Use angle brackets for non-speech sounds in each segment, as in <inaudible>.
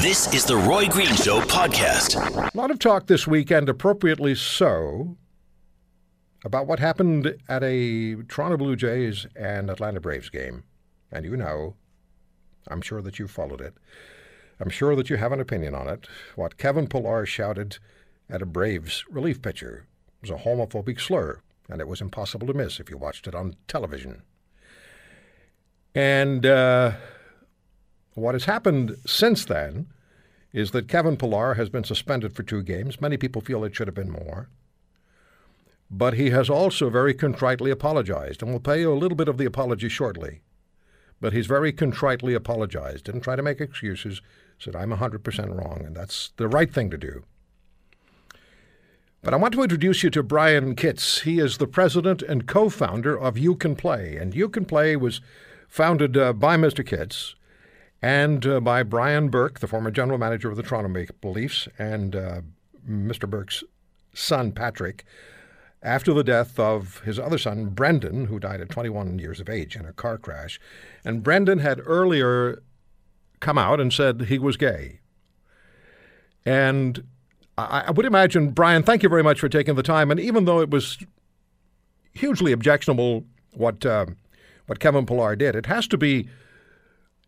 This is the Roy Green Show podcast. A lot of talk this weekend, appropriately so, about what happened at a Toronto Blue Jays and Atlanta Braves game. And you know, I'm sure that you followed it. I'm sure that you have an opinion on it. What Kevin Pillar shouted at a Braves relief pitcher was a homophobic slur, and it was impossible to miss if you watched it on television. And uh, what has happened since then is that Kevin Pillar has been suspended for two games. Many people feel it should have been more. But he has also very contritely apologized, and we'll pay you a little bit of the apology shortly. But he's very contritely apologized, didn't try to make excuses, said, I'm 100% wrong, and that's the right thing to do. But I want to introduce you to Brian Kitts. He is the president and co founder of You Can Play. And You Can Play was founded uh, by Mr. Kitts and uh, by Brian Burke, the former general manager of the Toronto Maple Leafs, and uh, Mr. Burke's son, Patrick, after the death of his other son, Brendan, who died at 21 years of age in a car crash. And Brendan had earlier come out and said he was gay. And I, I would imagine, Brian, thank you very much for taking the time. And even though it was hugely objectionable what uh, what Kevin Pillar did, it has to be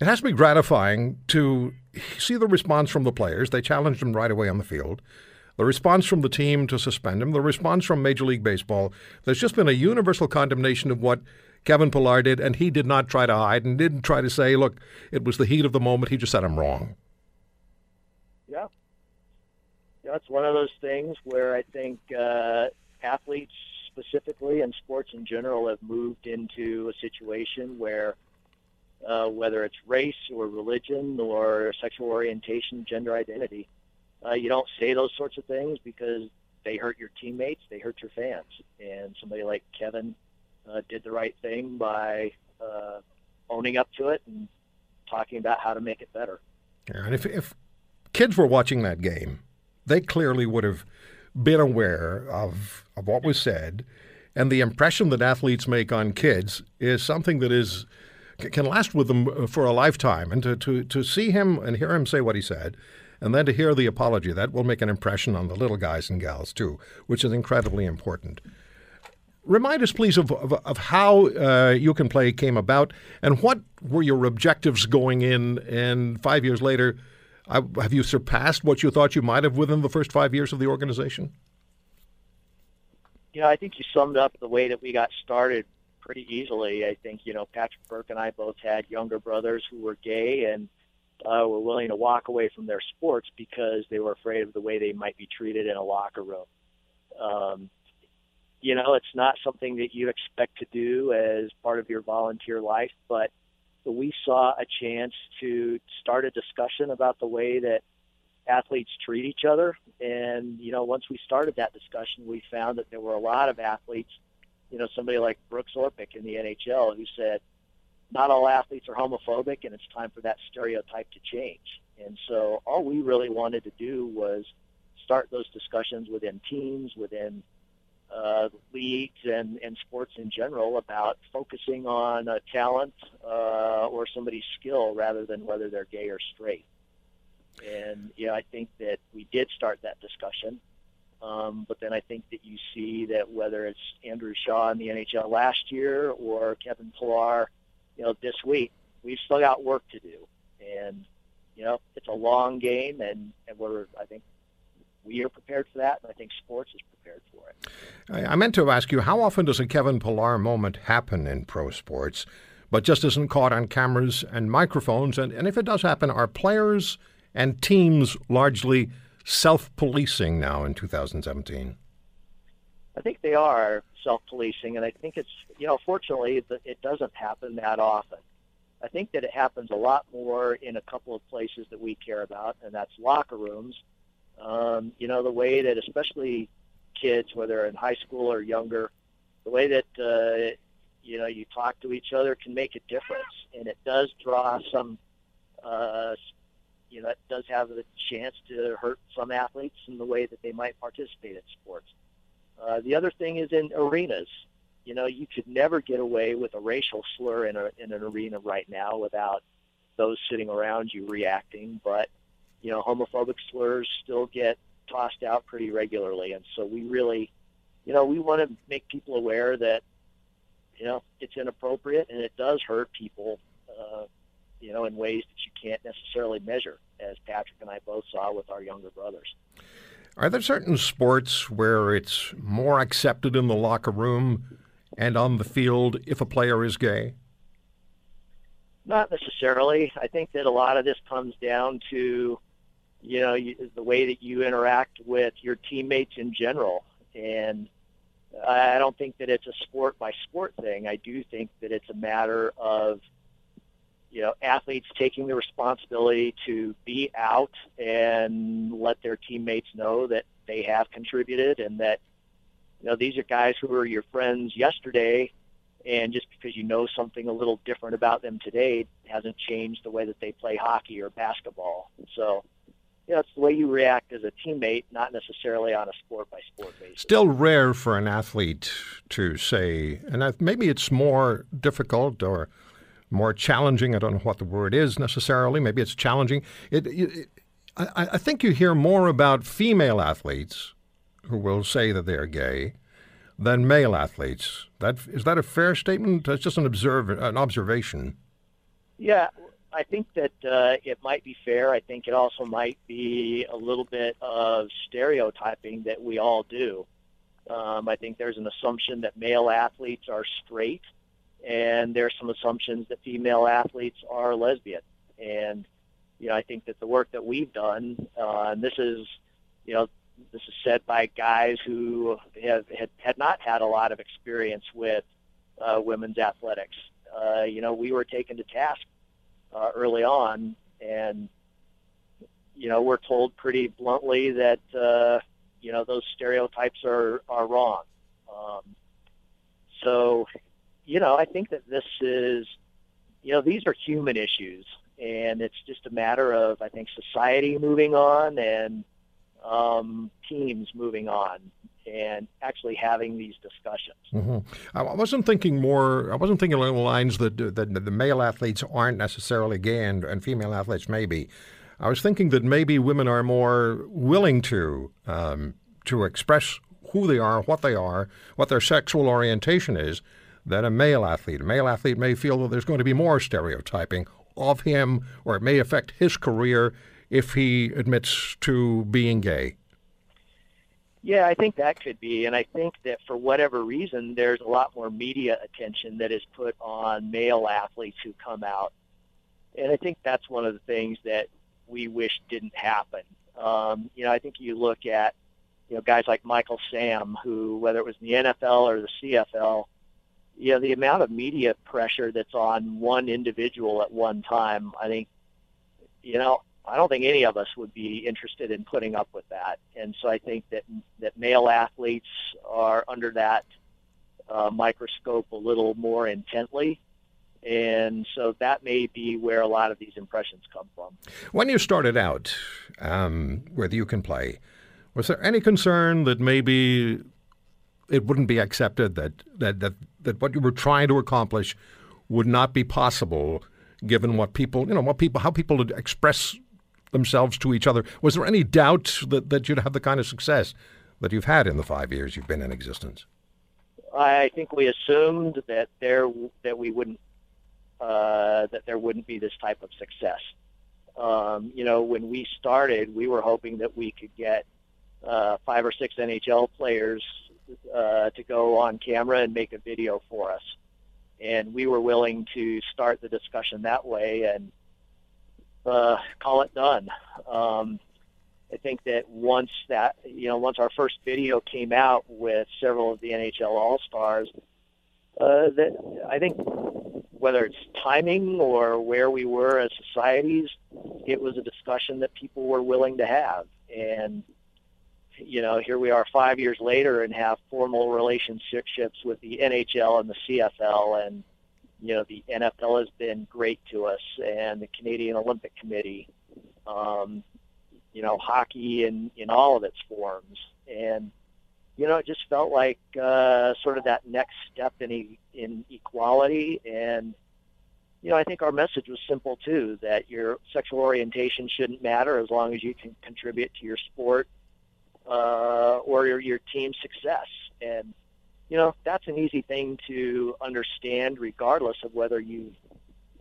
it has to be gratifying to see the response from the players. They challenged him right away on the field. The response from the team to suspend him, the response from Major League Baseball. There's just been a universal condemnation of what Kevin Pillar did, and he did not try to hide and didn't try to say, look, it was the heat of the moment. He just said, I'm wrong. Yeah. Yeah, it's one of those things where I think uh, athletes specifically and sports in general have moved into a situation where – uh, whether it's race or religion or sexual orientation, gender identity. Uh, you don't say those sorts of things because they hurt your teammates, they hurt your fans. And somebody like Kevin uh, did the right thing by uh, owning up to it and talking about how to make it better. And if, if kids were watching that game, they clearly would have been aware of, of what was said. And the impression that athletes make on kids is something that is can last with them uh, for a lifetime. And to, to, to see him and hear him say what he said, and then to hear the apology, that will make an impression on the little guys and gals too, which is incredibly important. Remind us, please, of, of, of how uh, You Can Play came about and what were your objectives going in, and five years later, uh, have you surpassed what you thought you might have within the first five years of the organization? Yeah, I think you summed up the way that we got started pretty easily. I think you know Patrick Burke and I both had younger brothers who were gay and uh, were willing to walk away from their sports because they were afraid of the way they might be treated in a locker room. Um, you know, it's not something that you expect to do as part of your volunteer life, but we saw a chance to start a discussion about the way that athletes treat each other. And, you know, once we started that discussion, we found that there were a lot of athletes you know, somebody like Brooks Orpik in the NHL who said, not all athletes are homophobic and it's time for that stereotype to change. And so all we really wanted to do was start those discussions within teams, within uh, leagues and, and sports in general about focusing on a talent uh, or somebody's skill rather than whether they're gay or straight. And, know, I think that we did start that discussion. Um, but then I think that you see that whether it's Andrew Shaw in the NHL last year or Kevin Pillar, you know, this week, we've still got work to do. And, you know, it's a long game, and, and we're, I think, we are prepared for that, and I think sports is prepared for it. I meant to ask you, how often does a Kevin Pillar moment happen in pro sports, but just isn't caught on cameras and microphones? And, and if it does happen, are players and teams largely self policing now in 2017? I think they are self-policing, and I think it's you know fortunately it doesn't happen that often. I think that it happens a lot more in a couple of places that we care about, and that's locker rooms. Um, you know, the way that especially kids, whether in high school or younger, the way that uh, you know you talk to each other can make a difference, and it does draw some. Uh, you know, it does have the chance to hurt some athletes in the way that they might participate in sports. Uh, the other thing is in arenas. You know, you could never get away with a racial slur in, a, in an arena right now without those sitting around you reacting. But, you know, homophobic slurs still get tossed out pretty regularly. And so we really, you know, we want to make people aware that, you know, it's inappropriate and it does hurt people, uh, you know, in ways that you can't necessarily measure, as Patrick and I both saw with our younger brothers. Are there certain sports where it's more accepted in the locker room and on the field if a player is gay? Not necessarily. I think that a lot of this comes down to, you know, the way that you interact with your teammates in general. And I don't think that it's a sport by sport thing. I do think that it's a matter of you know, athletes taking the responsibility to be out and let their teammates know that they have contributed and that, you know, these are guys who were your friends yesterday, and just because you know something a little different about them today hasn't changed the way that they play hockey or basketball. So, you know, it's the way you react as a teammate, not necessarily on a sport by sport basis. Still rare for an athlete to say, and maybe it's more difficult or more challenging. I don't know what the word is necessarily. Maybe it's challenging. It, it, I, I think you hear more about female athletes who will say that they're gay than male athletes. That is that a fair statement? That's just an observe an observation. Yeah, I think that uh, it might be fair. I think it also might be a little bit of stereotyping that we all do. Um, I think there's an assumption that male athletes are straight and there are some assumptions that female athletes are lesbian. And you know, I think that the work that we've done, uh, and this is, you know, this is said by guys who have had, had not had a lot of experience with uh, women's athletics. Uh, you know, we were taken to task uh, early on, and you know, we're told pretty bluntly that uh, you know those stereotypes are are wrong. Um, so you know, I think that this is, you know, these are human issues, and it's just a matter of, I think, society moving on and um, teams moving on and actually having these discussions. Mm-hmm. I wasn't thinking more. I wasn't thinking along the lines that, that, the male athletes aren't necessarily gay and, and female athletes maybe. I was thinking that maybe women are more willing to um, to express who they are, what they are, what their sexual orientation is, than a male athlete. A male athlete may feel that there's going to be more stereotyping of him, or it may affect his career if he admits to being gay. Yeah, I think that could be. And I think that for whatever reason, there's a lot more media attention that is put on male athletes who come out. And I think that's one of the things that we wish didn't happen. Um, you know, I think you look at, you know, guys like Michael Sam, who, whether it was in the NFL or the CFL, you know, the amount of media pressure that's on one individual at one time, I think, you know, I don't think any of us would be interested in putting up with that. And so I think that that male athletes are under that uh, microscope a little more intently. And so that may be where a lot of these impressions come from. When you started out um, You Can Play, was there any concern that maybe it wouldn't be accepted that, that, that, that what you were trying to accomplish would not be possible given what people, you know, what people, how people express themselves to each other. Was there any doubt that, that you'd have the kind of success that you've had in the five years you've been in existence? I think we assumed that there that we wouldn't uh, that there wouldn't be this type of success. Um, you know, when we started, we were hoping that we could get uh, five or six NHL players uh, to go on camera and make a video for us. And we were willing to start the discussion that way and uh, call it done. Um, I think that once that you know once our first video came out with several of the NHL All Stars, uh, that I think whether it's timing or where we were as societies, it was a discussion that people were willing to have. And you know, here we are five years later and have formal relationships with the NHL and the CFL, and you know, the NFL has been great to us, and the Canadian Olympic Committee, um, you know, hockey in in all of its forms, and you know, it just felt like uh, sort of that next step in e- in equality. And you know, I think our message was simple too: that your sexual orientation shouldn't matter as long as you can contribute to your sport uh, or your, your team's success. And you know, that's an easy thing to understand, regardless of whether you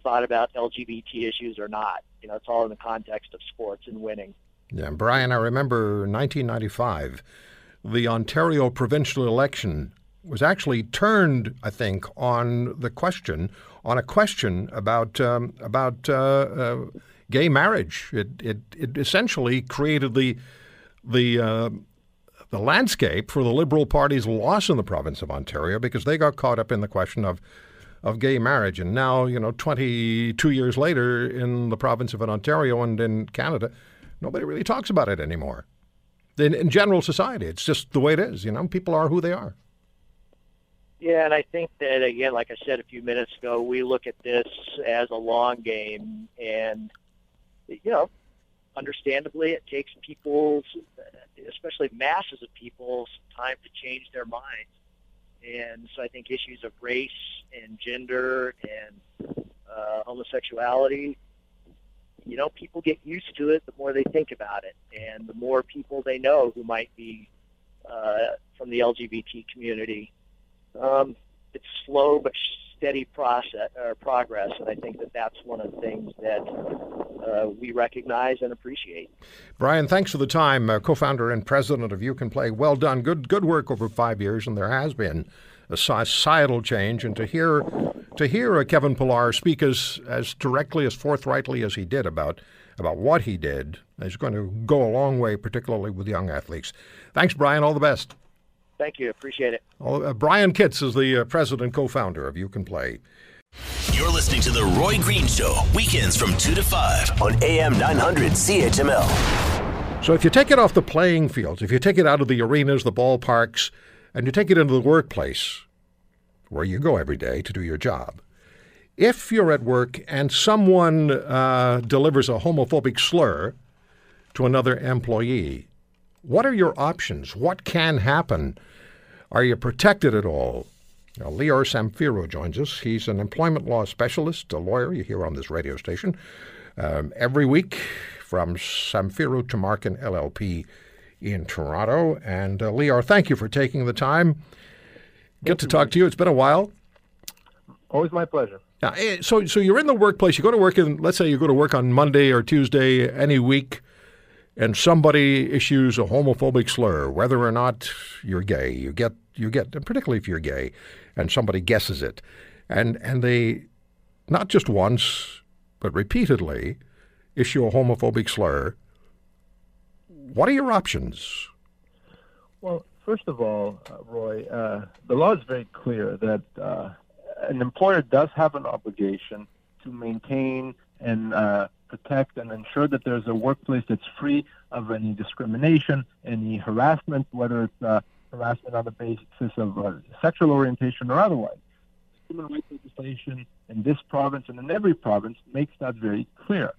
thought about LGBT issues or not. You know, it's all in the context of sports and winning. Yeah, Brian, I remember 1995 the Ontario provincial election was actually turned, I think, on the question, on a question about um, about uh, uh, gay marriage. It, it it essentially created the the uh, the landscape for the Liberal Party's loss in the province of Ontario because they got caught up in the question of of gay marriage, and now you know, 22 years later, in the province of Ontario and in Canada, nobody really talks about it anymore in, in general society. It's just the way it is. You know, people are who they are. Yeah, and I think that again, like I said a few minutes ago, we look at this as a long game, and you know, understandably, it takes people, especially masses of people, some time to change their minds. And so I think issues of race and gender and uh, homosexuality you know, people get used to it the more they think about it, and the more people they know who might be uh, from the LGBT community. Um, it's slow but steady process or progress, and I think that that's one of the things that uh, we recognize and appreciate. Brian, thanks for the time. Uh, co-founder and president of You Can Play. Well done. Good good work over five years, and there has been a societal change, and to hear to hear Kevin Pillar speak as as directly as forthrightly as he did about about what he did is going to go a long way, particularly with young athletes. Thanks, Brian. All the best. Thank you. Appreciate it. uh, Brian Kitts is the uh, president co-founder of You Can Play. You're listening to the Roy Green Show weekends from two to five on AM 900 CHML. So if you take it off the playing fields, if you take it out of the arenas, the ballparks and you take it into the workplace where you go every day to do your job. If you're at work and someone uh, delivers a homophobic slur to another employee, what are your options? What can happen? Are you protected at all? Now, Lior Samfiru joins us. He's an employment law specialist, a lawyer you hear on this radio station um, every week from Samfiru Tumarkin LLP in Toronto. And uh, Lior, thank you for taking the time. Good to talk to you. It's been a while. Always my pleasure. Yeah, eh, so so you're in the workplace. You go to work, and let's say you go to work on Monday or Tuesday any week, and somebody issues a homophobic slur, whether or not you're gay. You get you get, particularly if you're gay, and somebody guesses it, and and they, not just once, but repeatedly, issue a homophobic slur what are your options? Well, first of all, uh, Roy, uh, the law is very clear that uh, an employer does have an obligation to maintain and uh, protect and ensure that there's a workplace that's free of any discrimination, any harassment, whether it's uh, harassment on the basis of uh, sexual orientation or otherwise. Human rights legislation in this province and in every province makes that very clear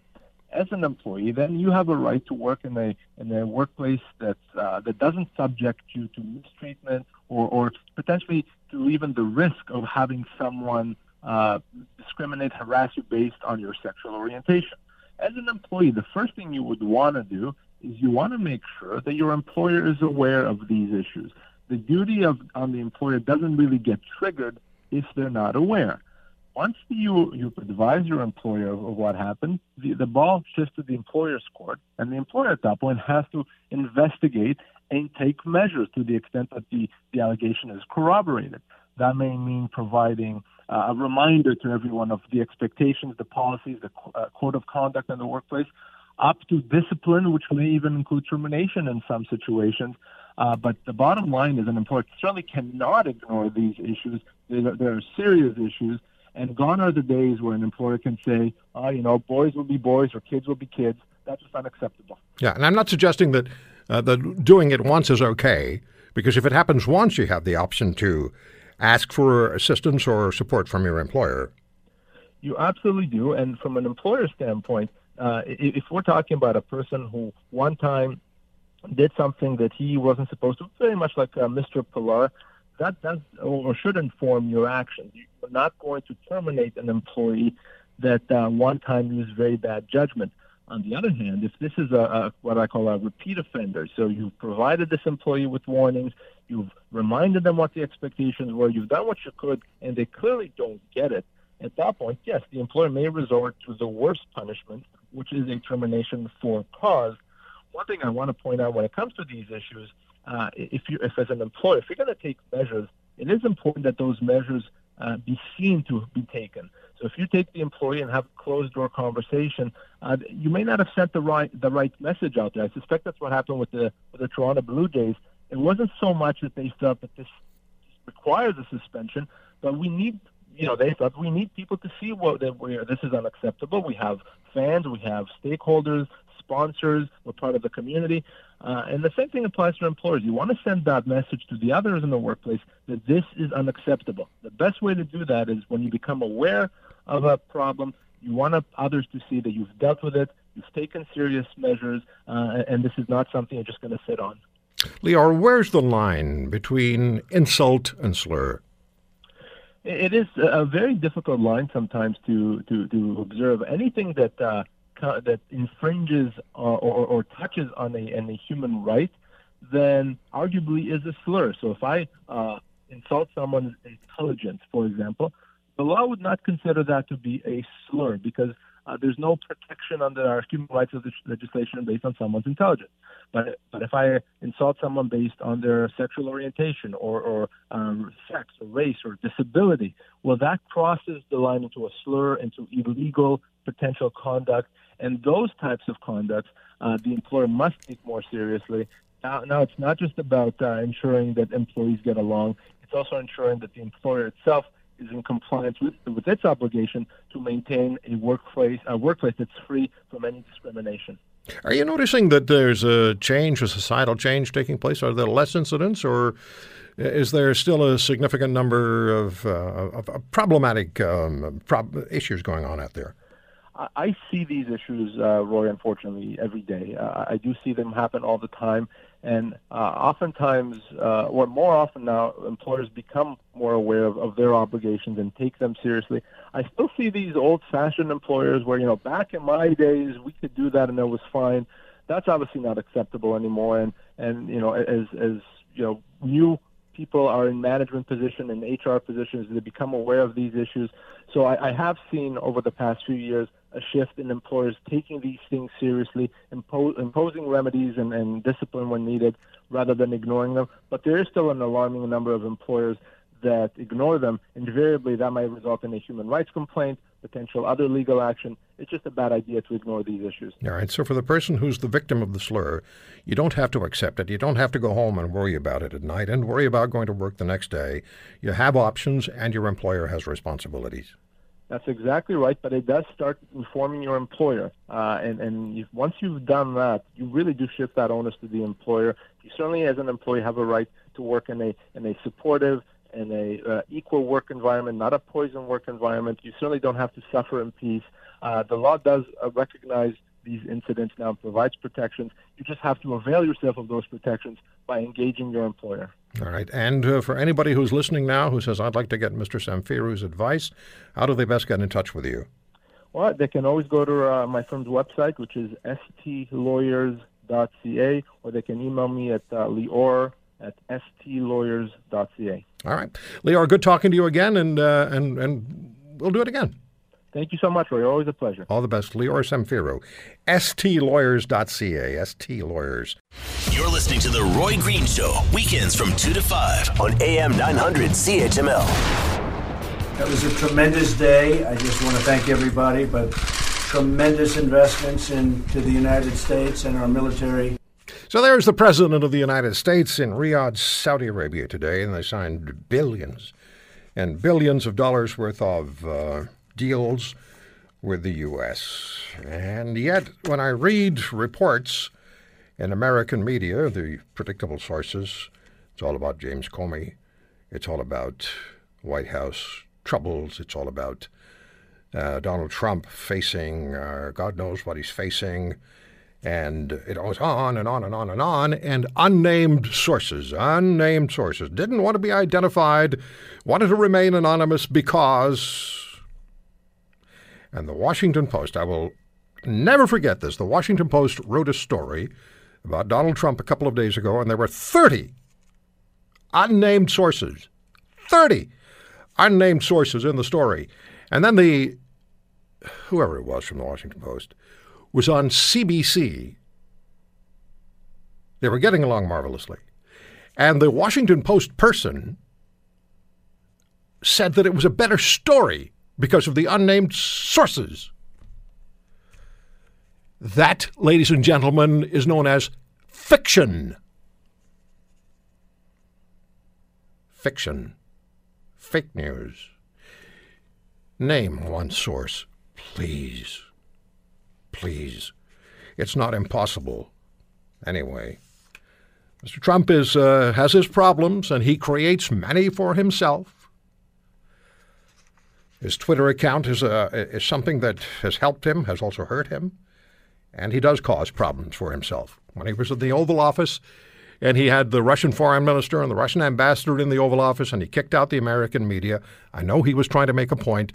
as an employee, then you have a right to work in a in a workplace that uh, that doesn't subject you to mistreatment or, or potentially to even the risk of having someone uh, discriminate, harass you based on your sexual orientation. As an employee, the first thing you would want to do is you want to make sure that your employer is aware of these issues. The duty of on the employer doesn't really get triggered if they're not aware once you you advise your employer of, of what happened, the, the ball shifts to the employer's court, and the employer at that point has to investigate and take measures to the extent that the, the allegation is corroborated. That may mean providing a reminder to everyone of the expectations, the policies, the uh, code of conduct in the workplace. up to discipline, which may even include termination in some situations. Uh, but the bottom line is an employer certainly cannot ignore these issues. There, there are serious issues. And gone are the days where an employer can say, oh, you know, boys will be boys or kids will be kids. That's just unacceptable. Yeah, and I'm not suggesting that, uh, that doing it once is okay, because if it happens once, you have the option to ask for assistance or support from your employer. You absolutely do. And from an employer standpoint, uh, if we're talking about a person who one time did something that he wasn't supposed to, very much like uh, Mr. Pillar, that does or should inform your actions. You're not going to terminate an employee that uh, one time used very bad judgment. On the other hand, if this is a, a what I call a repeat offender, so you've provided this employee with warnings, you've reminded them what the expectations were, you've done what you could, and they clearly don't get it. At that point, yes, the employer may resort to the worst punishment, which is a termination for cause one thing I want to point out when it comes to these issues, uh, if you, if as an employer, if you're going to take measures, it is important that those measures uh, be seen to be taken. So if you take the employee and have a closed door conversation, uh, you may not have sent the right the right message out there. I suspect that's what happened with the with the Toronto Blue Jays. It wasn't so much that they felt that this requires a suspension, but we need you know they thought we need people to see what that we this is unacceptable. We have fans, we have stakeholders, sponsors, we're part of the community. Uh, and the same thing applies to employers. You want to send that message to the others in the workplace that this is unacceptable. The best way to do that is when you become aware of a problem, you want others to see that you've dealt with it, you've taken serious measures, uh, and this is not something you're just going to sit on. Lior, where's the line between insult and slur? It is a very difficult line sometimes to to, to observe. Anything that uh, that infringes uh, or, or, touches on a, on a human right, then arguably is a slur. So if I uh, insult someone's intelligence, for example, the law would not consider that to be a slur because uh, there's no protection under our human rights legislation based on someone's intelligence. But but if I insult someone based on their sexual orientation or, or um, sex or race or disability, well, that crosses the line into a slur, into illegal potential conduct, and those types of conduct, uh, the employer must take more seriously. Now, now it's not just about uh, ensuring that employees get along; it's also ensuring that the employer itself is in compliance with, with its obligation to maintain a workplace a workplace that's free from any discrimination. Are you noticing that there's a change, a societal change taking place? Are there less incidents, or is there still a significant number of, uh, of, of problematic um, prob- issues going on out there? I see these issues, uh, Roy, unfortunately, every day. Uh, I do see them happen all the time. And uh, oftentimes, uh, or more often now, employers become more aware of, of their obligations and take them seriously. I still see these old fashioned employers where, you know, back in my days, we could do that and it was fine. That's obviously not acceptable anymore. And, and you know, as, as you know, new people are in management position and HR positions, they become aware of these issues. So I, I have seen over the past few years a shift in employers taking these things seriously, impo- imposing remedies and, and discipline when needed rather than ignoring them. But there is still an alarming number of employers that ignore them. Invariably, that might result in a human rights complaint, potential other legal action. It's just a bad idea to ignore these issues. All right. So, for the person who's the victim of the slur, you don't have to accept it. You don't have to go home and worry about it at night and worry about going to work the next day. You have options, and your employer has responsibilities. That's exactly right, but it does start informing your employer. Uh, and and if, once you've done that, you really do shift that onus to the employer. You certainly, as an employee, have a right to work in a in a supportive and a uh, equal work environment, not a poison work environment. You certainly don't have to suffer in peace. Uh, the law does uh, recognize these incidents now provides protections. You just have to avail yourself of those protections by engaging your employer. All right. And uh, for anybody who's listening now who says, I'd like to get Mr. Samfiru's advice, how do they best get in touch with you? Well, they can always go to uh, my firm's website, which is stlawyers.ca, or they can email me at uh, lior at stlawyers.ca. All right. Lior, good talking to you again, and, uh, and, and we'll do it again. Thank you so much, Roy. Always a pleasure. All the best. Lior Samfiru, stlawyers.ca, ST Lawyers. You're listening to The Roy Green Show, weekends from 2 to 5 on AM 900 CHML. That was a tremendous day. I just want to thank everybody, but tremendous investments into the United States and our military. So there's the President of the United States in Riyadh, Saudi Arabia today, and they signed billions and billions of dollars worth of uh, deals with the U.S. And yet, when I read reports in American media, the predictable sources, it's all about James Comey, it's all about White House troubles, it's all about uh, Donald Trump facing uh, God knows what he's facing. And it goes on and on and on and on. And unnamed sources, unnamed sources, didn't want to be identified, wanted to remain anonymous because. And the Washington Post, I will never forget this. The Washington Post wrote a story about Donald Trump a couple of days ago, and there were 30 unnamed sources. 30 unnamed sources in the story. And then the, whoever it was from the Washington Post, was on CBC. They were getting along marvelously. And the Washington Post person said that it was a better story because of the unnamed sources. That, ladies and gentlemen, is known as fiction. Fiction. Fake news. Name one source, please. Please. It's not impossible. Anyway, Mr. Trump is, uh, has his problems, and he creates many for himself. His Twitter account is, uh, is something that has helped him, has also hurt him, and he does cause problems for himself. When he was in the Oval Office, and he had the Russian foreign minister and the Russian ambassador in the Oval Office, and he kicked out the American media. I know he was trying to make a point,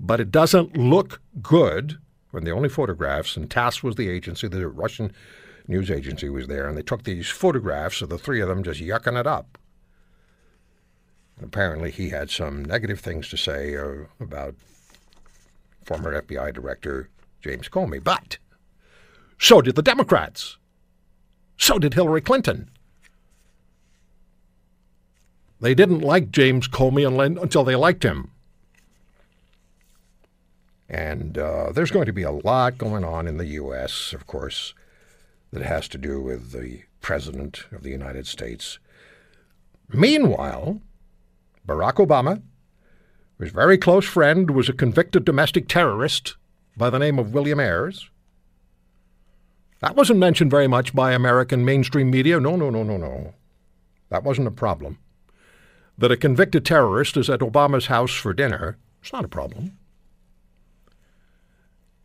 but it doesn't look good when the only photographs, and TASS was the agency, the Russian news agency was there, and they took these photographs of the three of them just yucking it up. Apparently he had some negative things to say uh, about former FBI Director James Comey. But so did the Democrats. So did Hillary Clinton. They didn't like James Comey until they liked him. And uh, there's going to be a lot going on in the U.S., of course, that has to do with the President of the United States. Meanwhile, Barack Obama, whose very close friend was a convicted domestic terrorist by the name of William Ayers, that wasn't mentioned very much by American mainstream media. No, no, no, no, no. That wasn't a problem. That a convicted terrorist is at Obama's house for dinner, it's not a problem.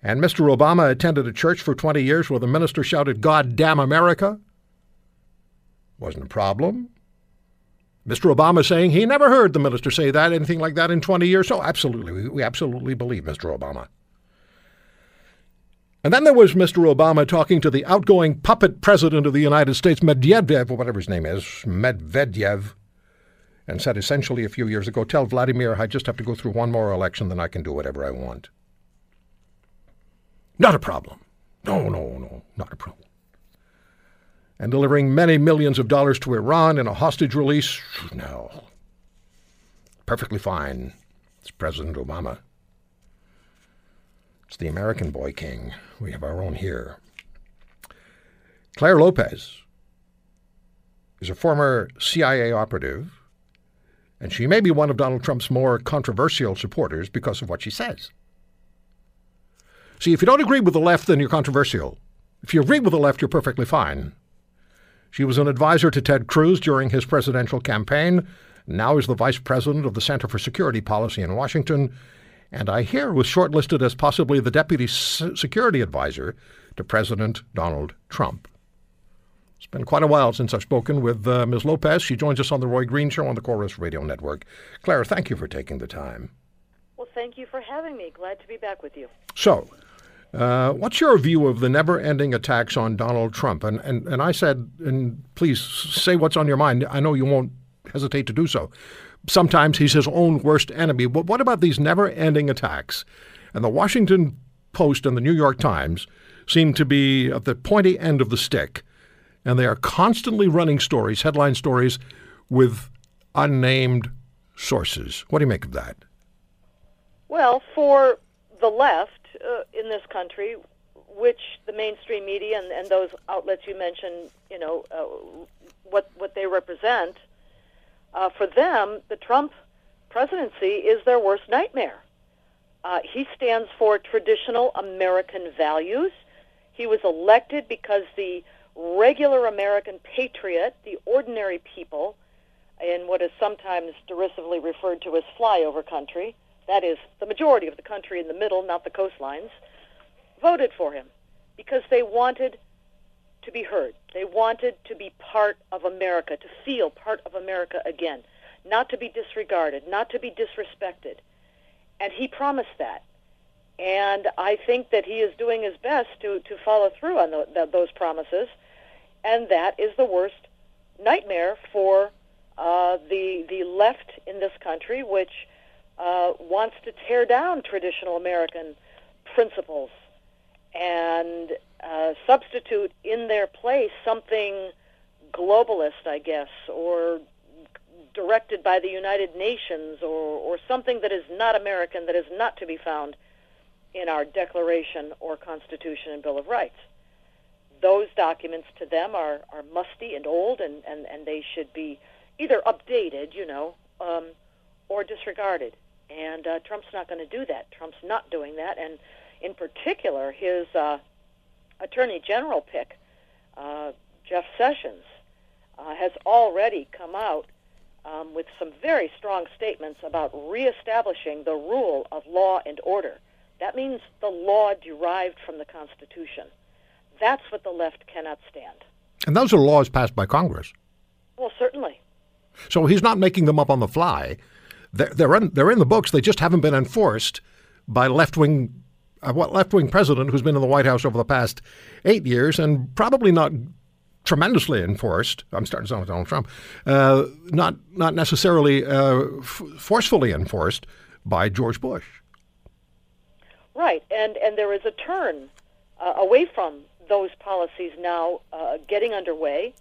And Mr. Obama attended a church for 20 years where the minister shouted, God damn America. Wasn't a problem. Mr. Obama saying he never heard the minister say that, anything like that in 20 years. So, absolutely, we, we absolutely believe Mr. Obama. And then there was Mr. Obama talking to the outgoing puppet president of the United States, Medvedev, or whatever his name is, Medvedev, and said essentially a few years ago, Tell Vladimir I just have to go through one more election, then I can do whatever I want. Not a problem. No, no, no, not a problem. And delivering many millions of dollars to Iran in a hostage release? No. Perfectly fine. It's President Obama. It's the American boy king. We have our own here. Clare Lopez is a former CIA operative, and she may be one of Donald Trump's more controversial supporters because of what she says. See, if you don't agree with the left, then you're controversial. If you agree with the left, you're perfectly fine. She was an advisor to Ted Cruz during his presidential campaign, now is the vice president of the Center for Security Policy in Washington, and I hear was shortlisted as possibly the deputy security advisor to President Donald Trump. It's been quite a while since I've spoken with uh, Ms. Lopez. She joins us on the Roy Green Show on the Corus Radio Network. Clare, thank you for taking the time. Well, thank you for having me. Glad to be back with you. So, uh, what's your view of the never-ending attacks on Donald Trump? And, and and I said, and please say what's on your mind. I know you won't hesitate to do so. Sometimes he's his own worst enemy. But what about these never-ending attacks? And the Washington Post and the New York Times seem to be at the pointy end of the stick, and they are constantly running stories, headline stories, with unnamed sources. What do you make of that? Well, for the left uh, in this country, which the mainstream media and, and those outlets you mentioned, you know, uh, what what they represent, uh, for them, the Trump presidency is their worst nightmare. Uh, he stands for traditional American values. He was elected because the regular American patriot, the ordinary people, in what is sometimes derisively referred to as flyover country, that is, the majority of the country in the middle, not the coastlines, voted for him because they wanted to be heard. They wanted to be part of America, to feel part of America again, not to be disregarded, not to be disrespected. And he promised that. And I think that he is doing his best to, to follow through on the, the, those promises. And that is the worst nightmare for uh, the, the left in this country, which uh, wants to tear down traditional American principles and uh, substitute in their place something globalist, I guess, or directed by the United Nations, or, or something that is not American, that is not to be found in our Declaration or Constitution and Bill of Rights. Those documents to them are, are musty and old, and, and, and they should be either updated, you know, um, or disregarded. And uh, Trump's not going to do that. Trump's not doing that. And in particular, his uh, attorney general pick, uh, Jeff Sessions, uh, has already come out um, with some very strong statements about reestablishing the rule of law and order. That means the law derived from the Constitution. That's what the left cannot stand. And those are laws passed by Congress. Well, certainly. So he's not making them up on the fly. They're, they're, in, they're in the books. They just haven't been enforced by left wing a left wing president who's been in the White House over the past eight years and probably not tremendously enforced. I'm starting to sound like Donald Trump. Uh, not not necessarily uh, f- forcefully enforced by George Bush. Right, and and there is a turn uh, away from those policies now uh, getting underway.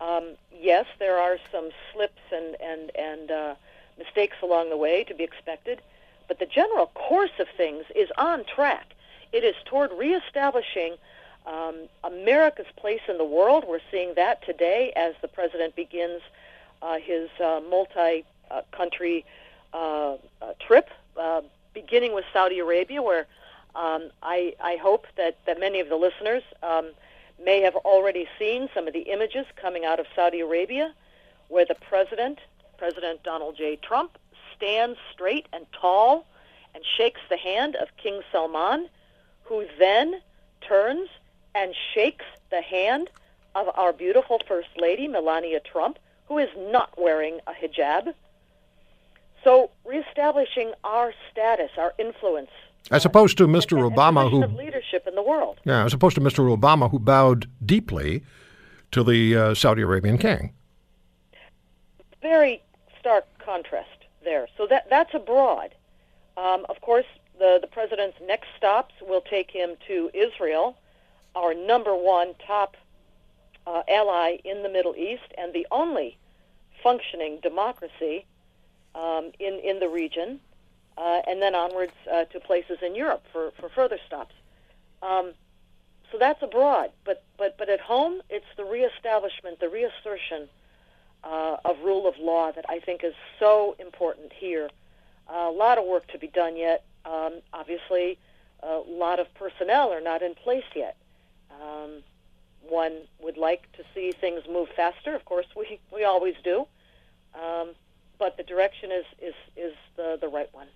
Um, yes, there are some slips and and and uh, mistakes along the way to be expected, but the general course of things is on track. It is toward reestablishing um, America's place in the world. We're seeing that today as the president begins uh, his uh, multi-country uh, uh, trip, uh, beginning with Saudi Arabia, where um, I, I, hope that, that many of the listeners um, may have already seen some of the images coming out of Saudi Arabia, where the president President Donald J. Trump stands straight and tall and shakes the hand of King Salman, who then turns and shakes the hand of our beautiful First Lady, Melania Trump, who is not wearing a hijab. So, reestablishing our status, our influence. As opposed to Mr. And, Obama, and who leadership in the world. Yeah, as opposed to Mr. Obama, who bowed deeply to the uh, Saudi Arabian king. Very stark contrast there. So that that's abroad. Um, of course, the the president's next stops will take him to Israel, our number one top uh, ally in the Middle East and the only functioning democracy um, in in the region, uh, and then onwards uh, to places in Europe for, for further stops. Um, so that's abroad, but but but at home, it's the reestablishment, the reassertion uh, of rule of law that I think is so important here. Uh, a lot of work to be done yet. Um, obviously, a lot of personnel are not in place yet. Um, one would like to see things move faster. Of course, we, <laughs> we always do. Um, but the direction is, is, is the, the right one.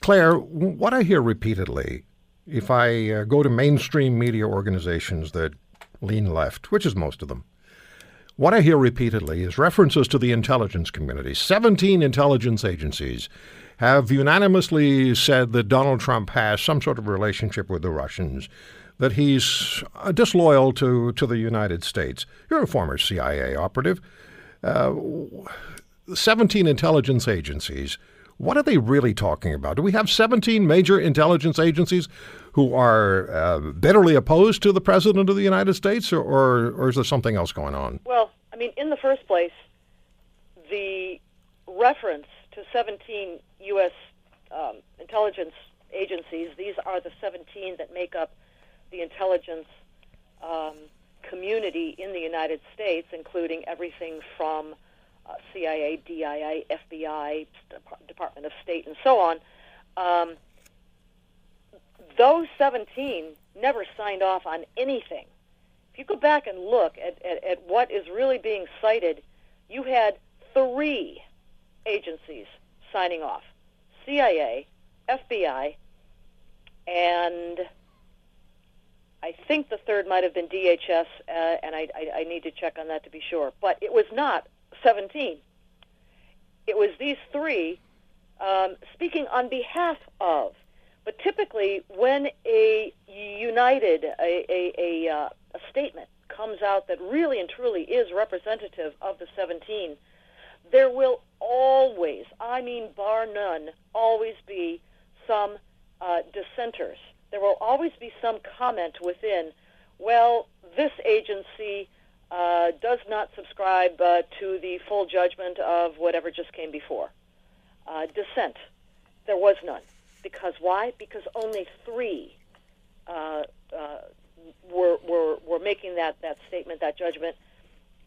Clare, what I hear repeatedly, if I uh, go to mainstream media organizations that lean left, which is most of them, what I hear repeatedly is references to the intelligence community. 17 intelligence agencies have unanimously said that Donald Trump has some sort of relationship with the Russians, that he's uh, disloyal to, to the United States. You're a former CIA operative. Uh, 17 intelligence agencies. What are they really talking about? Do we have 17 major intelligence agencies who are uh, bitterly opposed to the President of the United States, or, or, or is there something else going on? Well, I mean, in the first place, the reference to 17 U.S. Um, intelligence agencies. These are the 17 that make up the intelligence um, community in the United States, including everything from CIA, DIA, FBI, Department of State, and so on. Um, those 17 never signed off on anything. If you go back and look at, at, at what is really being cited, you had three agencies signing off CIA, FBI, and I think the third might have been DHS, uh, and I, I, I need to check on that to be sure. But it was not 17. It was these three um, speaking on behalf of. But typically, when a united, a, a, a, uh, a statement comes out that really and truly is representative of the 17, there will always, I mean bar none, always be some uh, dissenters. There will always be some comment within, well, this agency uh, does not subscribe uh, to the full judgment of whatever just came before. Uh, dissent. There was none. Because why? Because only three uh, uh, were, were, were making that, that statement, that judgment.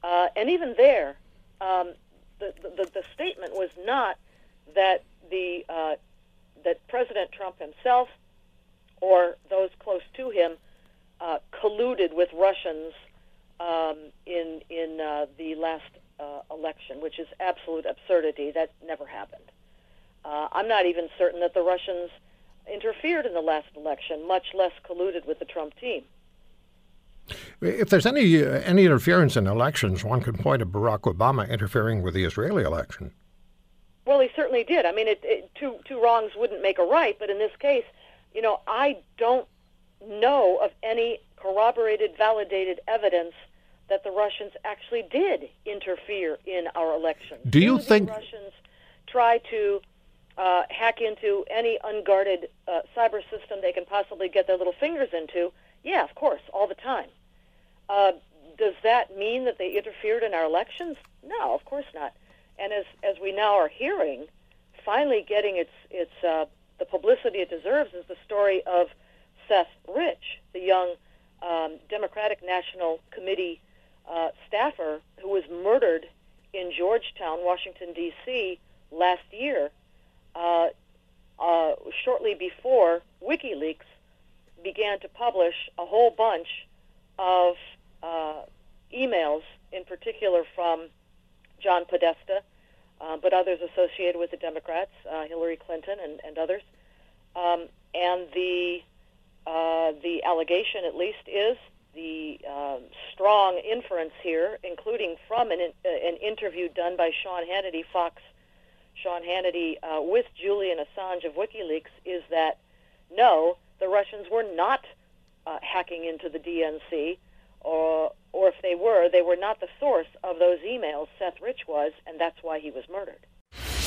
Uh, and even there, um, the, the, the statement was not that the that President Trump himself or those close to him colluded with Russians um, in in uh, the last uh, election, which is absolute absurdity. That never happened. Uh, I'm not even certain that the Russians interfered in the last election, much less colluded with the Trump team. If there's any uh, any interference in elections, one could point to Barack Obama interfering with the Israeli election. Well, he certainly did. I mean, it, it, two two wrongs wouldn't make a right, but in this case, you know, I don't know of any corroborated, validated evidence that the Russians actually did interfere in our elections. Do you think the Russians try to uh, hack into any unguarded uh, cyber system they can possibly get their little fingers into? Yeah, of course, all the time. Uh, does that mean that they interfered in our elections? No, of course not. And as as we now are hearing, finally getting its its uh, the publicity it deserves is the story of Seth Rich, the young um, Democratic National Committee uh, staffer who was murdered in Georgetown, Washington D.C. last year, uh, uh, shortly before WikiLeaks began to publish a whole bunch of uh, emails, in particular from John Podesta, uh, but others associated with the Democrats, uh, Hillary Clinton and, and others. Um, and the the allegation, at least, is the um, strong inference here, including from an, uh, an interview done by Sean Hannity, Fox Sean Hannity, uh, with Julian Assange of WikiLeaks, is that no, the Russians were not uh, hacking into the DNC, or or if they were, they were not the source of those emails. Seth Rich was, and that's why he was murdered.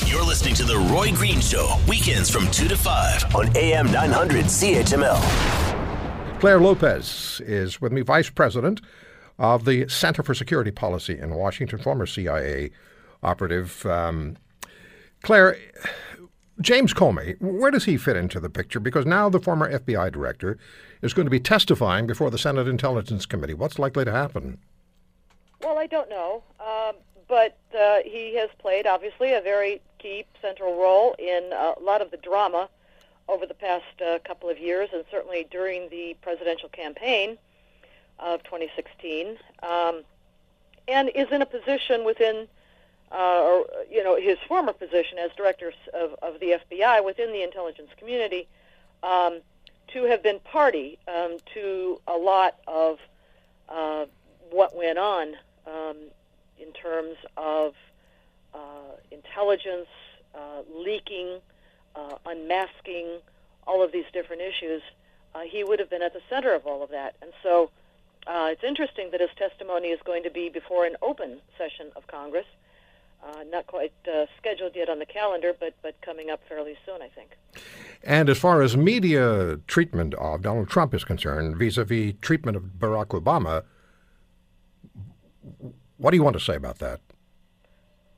You're listening to The Roy Green Show, weekends from 2 to 5 on AM 900 CHML. Clare Lopez is with me, Vice President of the Center for Security Policy in Washington, former CIA operative. Um, Clare, James Comey, where does he fit into the picture? Because now the former FBI director is going to be testifying before the Senate Intelligence Committee. What's likely to happen? Well, I don't know. Um, but uh, he has played, obviously, a very key central role in a lot of the drama over the past uh, couple of years, and certainly during the presidential campaign of 2016, um, and is in a position within uh, or you know his former position as director of, of the FBI within the intelligence community, um, to have been party um, to a lot of uh, what went on um, in terms of uh, intelligence uh, leaking, uh, unmasking, all of these different issues. Uh, he would have been at the center of all of that, and so. it's interesting that his testimony is going to be before an open session of Congress, uh, not quite uh, scheduled yet on the calendar, but but coming up fairly soon, I think. And as far as media treatment of Donald Trump is concerned, vis-a-vis treatment of Barack Obama, what do you want to say about that?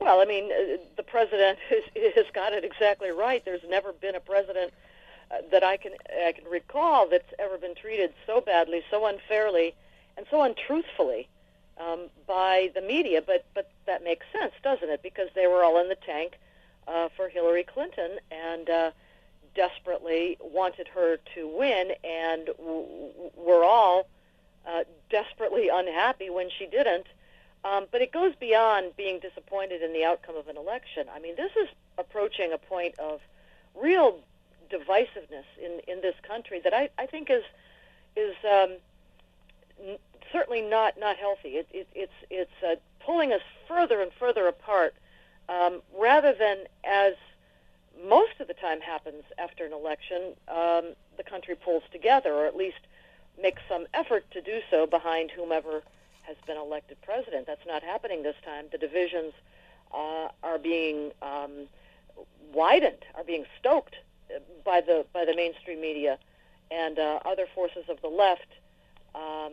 Well, I mean, uh, the president <laughs> has, has got it exactly right. There's never been a president uh, that I can I can recall that's ever been treated so badly, so unfairly, and so untruthfully um, by the media. But but that makes sense, doesn't it? Because they were all in the tank uh, for Hillary Clinton and uh, desperately wanted her to win, and w- were all uh, desperately unhappy when she didn't. Um, but it goes beyond being disappointed in the outcome of an election. I mean, this is approaching a point of real divisiveness in, in this country that I, I think is is um, n- certainly not not healthy. It, it, it's it's uh, pulling us further and further apart, um, rather than as most of the time happens after an election, um, the country pulls together, or at least makes some effort to do so behind whomever has been elected president. That's not happening this time. The divisions uh, are being um, widened, are being stoked by the by the mainstream media and uh, other forces of the left um,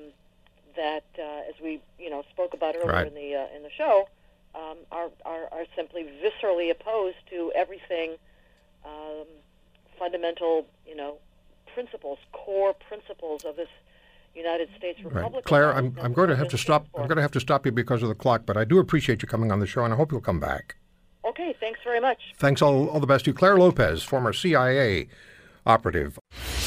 that, uh, as we you know spoke about earlier Right. in the uh, in the show, um, are, are are simply viscerally opposed to everything um, fundamental, you know, principles, core principles of this United States Republic. Right. Clare, I'm, I'm going to have to stop. I'm going to have to stop you because of the clock, but I do appreciate you coming on the show, and I hope you'll come back. Okay, thanks very much. Thanks all, all the best to you. Clare Lopez, former CIA operative.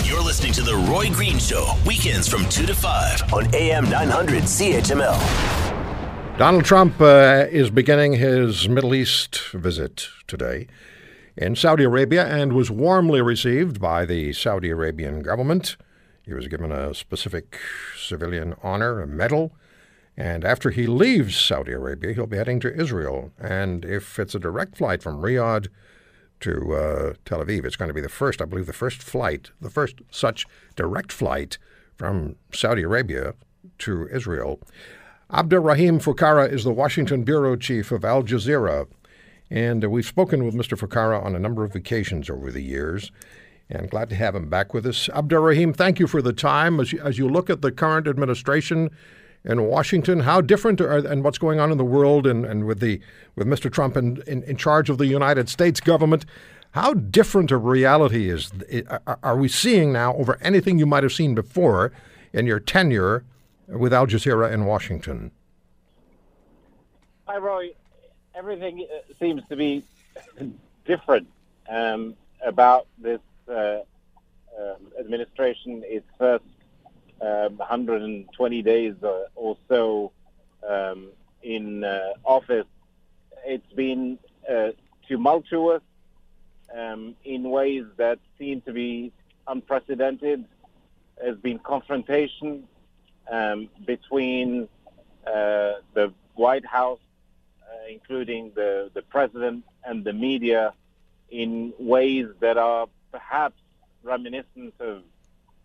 You're listening to The Roy Green Show, weekends from 2 to 5 on AM 900 CHML. Donald Trump uh, is beginning his Middle East visit today in Saudi Arabia and was warmly received by the Saudi Arabian government. He was given a specific civilian honor, a medal. And after he leaves Saudi Arabia, he'll be heading to Israel. And if it's a direct flight from Riyadh to uh, Tel Aviv, it's going to be the first, I believe, the first flight, the first such direct flight from Saudi Arabia to Israel. Abdurrahim Foukara is the Washington bureau chief of Al Jazeera. And we've spoken with Mr. Foukara on a number of occasions over the years. And glad to have him back with us. Abdurrahim, thank you for the time. As you, as you look at the current administration in Washington, how different are, and what's going on in the world and, and with, the, with Mr. Trump in, in, in charge of the United States government, how different a reality is are- we seeing now over anything you might have seen before in your tenure with Al Jazeera in Washington? Hi, Roy. Everything uh, seems to be different um, about this administration. Its first um, 120 days or, or so um, in uh, office, it's been uh, tumultuous um, in ways that seem to be unprecedented. There's been confrontation um, between uh, the White House uh, including the, the president and the media, in ways that are perhaps reminiscent of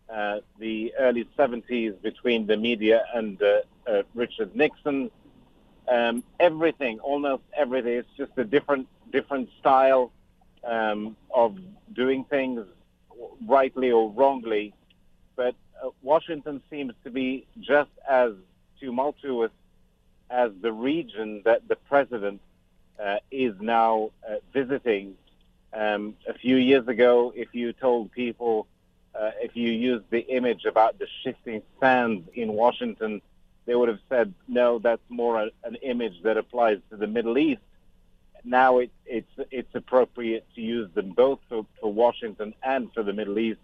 uh, the early 70s between the media and uh, uh, Richard Nixon. Um, everything, almost everything, it's just a different different style um, of doing things, rightly or wrongly. But uh, Washington seems to be just as tumultuous as the region that the president uh, is now uh, visiting. Um, a few years ago, if you told people, uh, if you used the image about the shifting sands in Washington, they would have said, no, that's more a, an image that applies to the Middle East. Now it, it's, it's appropriate to use them both for, for Washington and for the Middle East.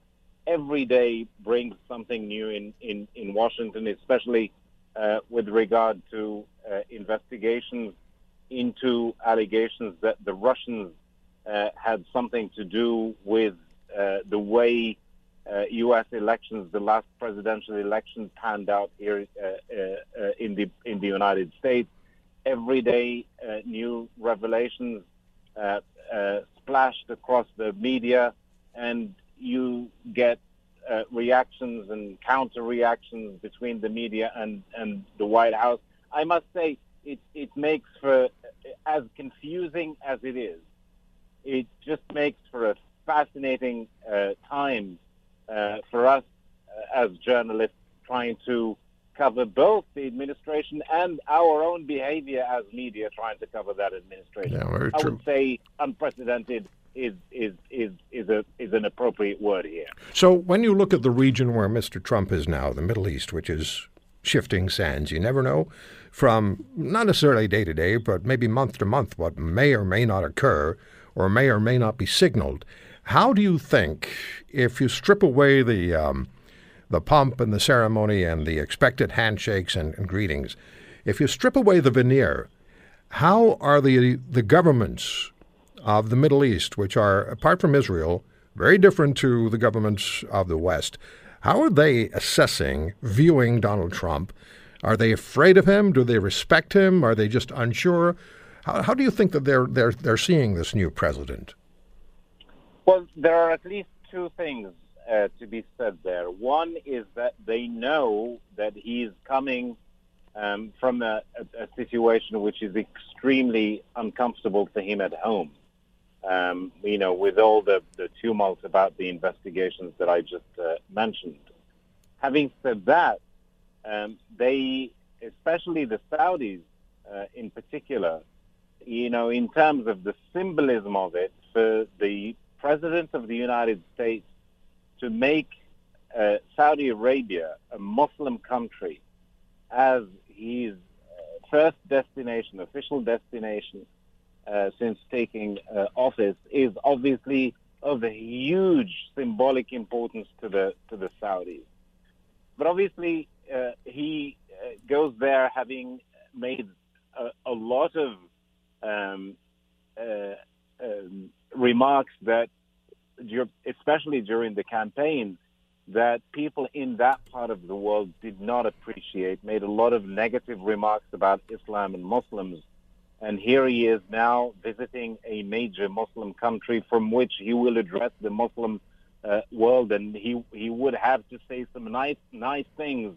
Every day brings something new in, in, in Washington, especially uh, with regard to uh, investigations into allegations that the Russians had something to do with uh, the way uh, U.S. elections, the last presidential election, panned out here uh, uh, uh, in the in the United States. Every day, uh, new revelations uh, uh, splashed across the media, and you get uh, reactions and counter reactions between the media and, and the White House. I must say, it, it makes for, as confusing as it is, it just makes for a fascinating uh, time uh, for us uh, as journalists trying to cover both the administration and our own behavior as media trying to cover that administration. Yeah, very I true. would say unprecedented is is is is a is an appropriate word here. So when you look at the region where Mr. Trump is now, the Middle East, which is shifting sands, you never know from not necessarily day to day, but maybe month to month, what may or may not occur or may or may not be signaled. How do you think, if you strip away the um, the pomp and the ceremony and the expected handshakes and, and greetings, if you strip away the veneer, how are the the governments of the Middle East, which are apart from Israel, very different to the governments of the West, how are they assessing, viewing Donald Trump? Are they afraid of him? Do they respect him? Are they just unsure? How, how do you think that they're they're they're seeing this new president? Well, there are at least two things uh, to be said there. One is that they know that he's coming um, from a, a, a, situation which is extremely uncomfortable for him at home. Um, you know, with all the, the tumult about the investigations that I just uh, mentioned. Having said that, um, they, especially the Saudis uh, in particular, you know, in terms of the symbolism of it, for the President of the United States to make uh, Saudi Arabia a Muslim country as his uh, first destination, official destination uh, since taking uh, office, is obviously of a huge symbolic importance to the to the Saudis. But obviously, uh, he uh, goes there having made a, a lot of um, um, remarks that especially during the campaign, that people in that part of the world did not appreciate, made a lot of negative remarks about Islam and Muslims. And here he is now visiting a major Muslim country from which he will address the Muslim uh, world, and he he would have to say some nice nice things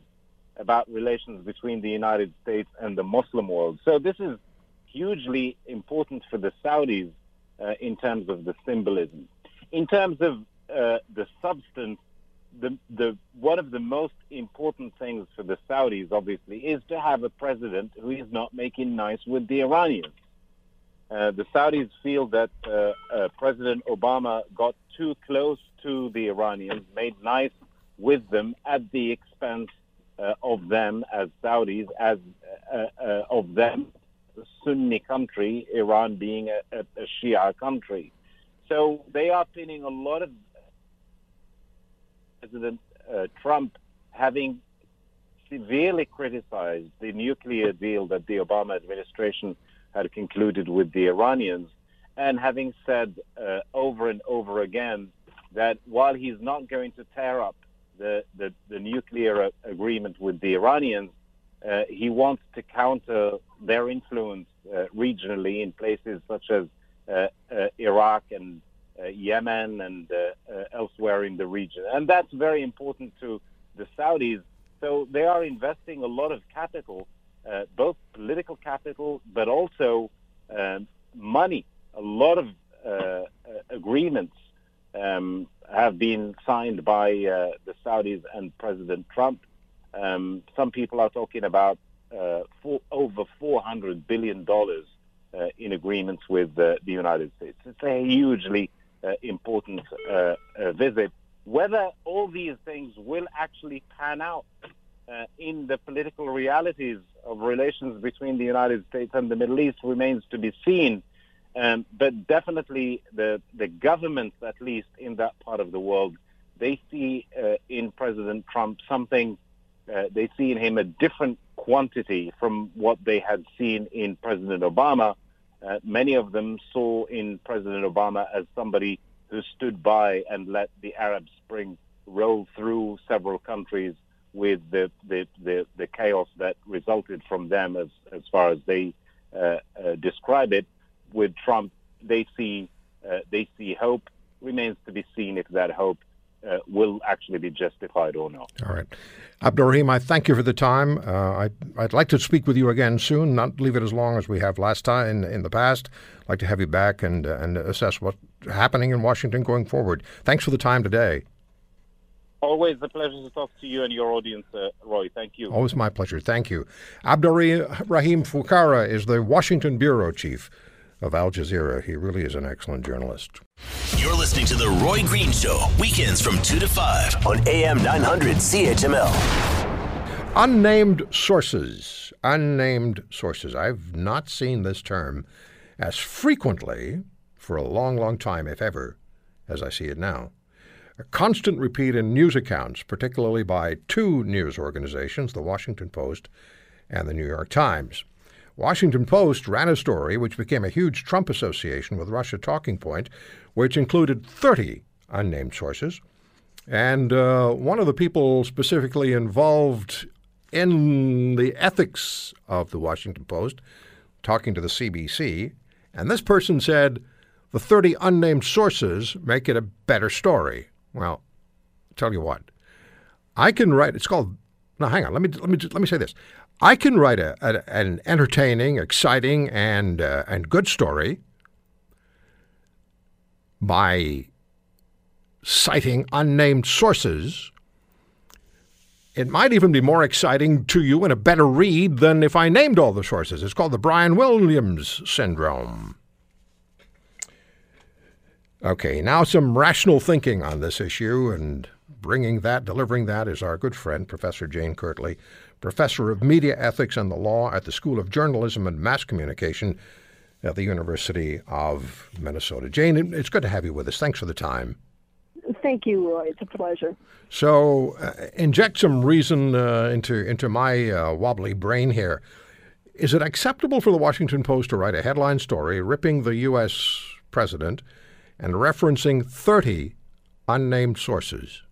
about relations between the United States and the Muslim world. So this is hugely important for the Saudis uh, in terms of the symbolism. In terms of uh, the substance, the, the, one of the most important things for the Saudis, obviously, is to have a president who is not making nice with the Iranians. Uh, the Saudis feel that uh, uh, President Obama got too close to the Iranians, made nice with them at the expense uh, of them as Saudis, as of them, Sunni country, Iran being a, a, a Shia country. So they are pinning a lot of President uh, Trump having severely criticized the nuclear deal that the Obama administration had concluded with the Iranians, and having said uh, over and over again that while he's not going to tear up the, the, the nuclear agreement with the Iranians, uh, he wants to counter their influence uh, regionally in places such as uh, uh, Iraq and Yemen and elsewhere in the region. And that's very important to the Saudis. So they are investing a lot of capital, both political capital, but also um, money. A lot of agreements um, have been signed by the Saudis and President Trump. Um, some people are talking about uh, over 400 billion dollars uh, in agreements with the United States. It's a hugely uh, important uh, uh, visit. Whether all these things will actually pan out in the political realities of relations between the United States and the Middle East remains to be seen. Um, but definitely, the the governments, at least in that part of the world, they see uh, in President Trump something. Uh, they see in him a different quantity from what they had seen in President Obama. Uh, many of them saw in President Obama as somebody who stood by and let the Arab Spring roll through several countries with the the, the, the chaos that resulted from them, as as far as they uh, uh, describe it. With Trump, they see uh, they see hope. Remains to be seen if that hope uh, will actually be justified or not. All right. Abdulrahim, I thank you for the time. Uh, I, I'd like to speak with you again soon, not leave it as long as we have last time in, in the past. I'd like to have you back and, uh, and assess what's happening in Washington going forward. Thanks for the time today. Always a pleasure to talk to you and your audience, uh, Roy. Thank you. Always my pleasure. Thank you. Abdulrahim Foukara is the Washington Bureau Chief of Al Jazeera. He really is an excellent journalist. You're listening to The Roy Green Show, weekends from 2 to 5 on AM 900 CHML. Unnamed sources. Unnamed sources. I've not seen this term as frequently for a long, long time, if ever, as I see it now. A constant repeat in news accounts, particularly by two news organizations, the Washington Post and the New York Times. Washington Post ran a story which became a huge Trump association with Russia talking point, which included 30 unnamed sources. And uh, one of the people specifically involved in the ethics of the Washington Post, talking to the CBC, and this person said the 30 unnamed sources make it a better story. Well, tell you what, I can write. It's called. Now, hang on. Let me let me let me say this. I can write a, a an entertaining, exciting, and uh, and good story by citing unnamed sources. It might even be more exciting to you and a better read than if I named all the sources. It's called the Brian Williams syndrome. Okay, now some rational thinking on this issue, and bringing that, delivering that is our good friend, Professor Jane Kirtley, professor of media ethics and the law at the School of Journalism and Mass Communication at the University of Minnesota. Jane, it's good to have you with us. Thanks for the time. Thank you, Roy. It's a pleasure. So, uh, inject some reason uh, into into my uh, wobbly brain here. Is it acceptable for the Washington Post to write a headline story ripping the U.S. president and referencing 30 unnamed sources?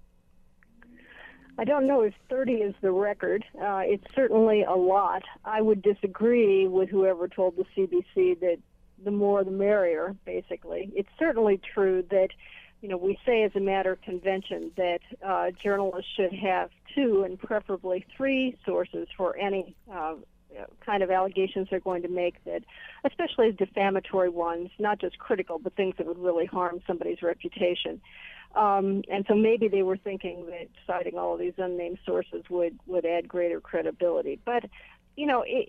I don't know if 30 is the record. Uh, it's certainly a lot. I would disagree with whoever told the CBC that the more the merrier, basically. It's certainly true that, you know, we say as a matter of convention that uh, journalists should have two and preferably three sources for any uh, kind of allegations they're going to make that, especially defamatory ones, not just critical, but things that would really harm somebody's reputation. Um, and so maybe they were thinking that citing all these unnamed sources would, would add greater credibility. But, you know, it,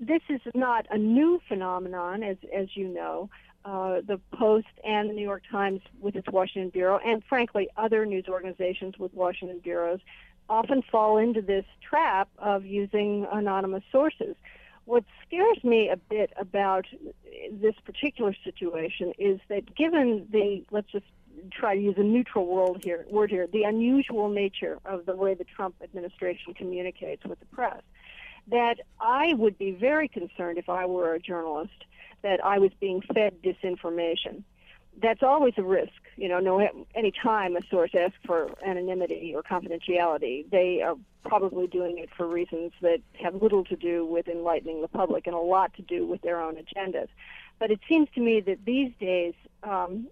this is not a new phenomenon, as, as you know. Uh, the Post and the New York Times with its Washington bureau, and frankly, other news organizations with Washington bureaus, often fall into this trap of using anonymous sources. What scares me a bit about this particular situation is that given the, let's just try to use a neutral word here, word here, the unusual nature of the way the Trump administration communicates with the press, that I would be very concerned if I were a journalist that I was being fed disinformation. That's always a risk. You know, no, any time a source asks for anonymity or confidentiality, they are probably doing it for reasons that have little to do with enlightening the public and a lot to do with their own agendas. But it seems to me that these days um,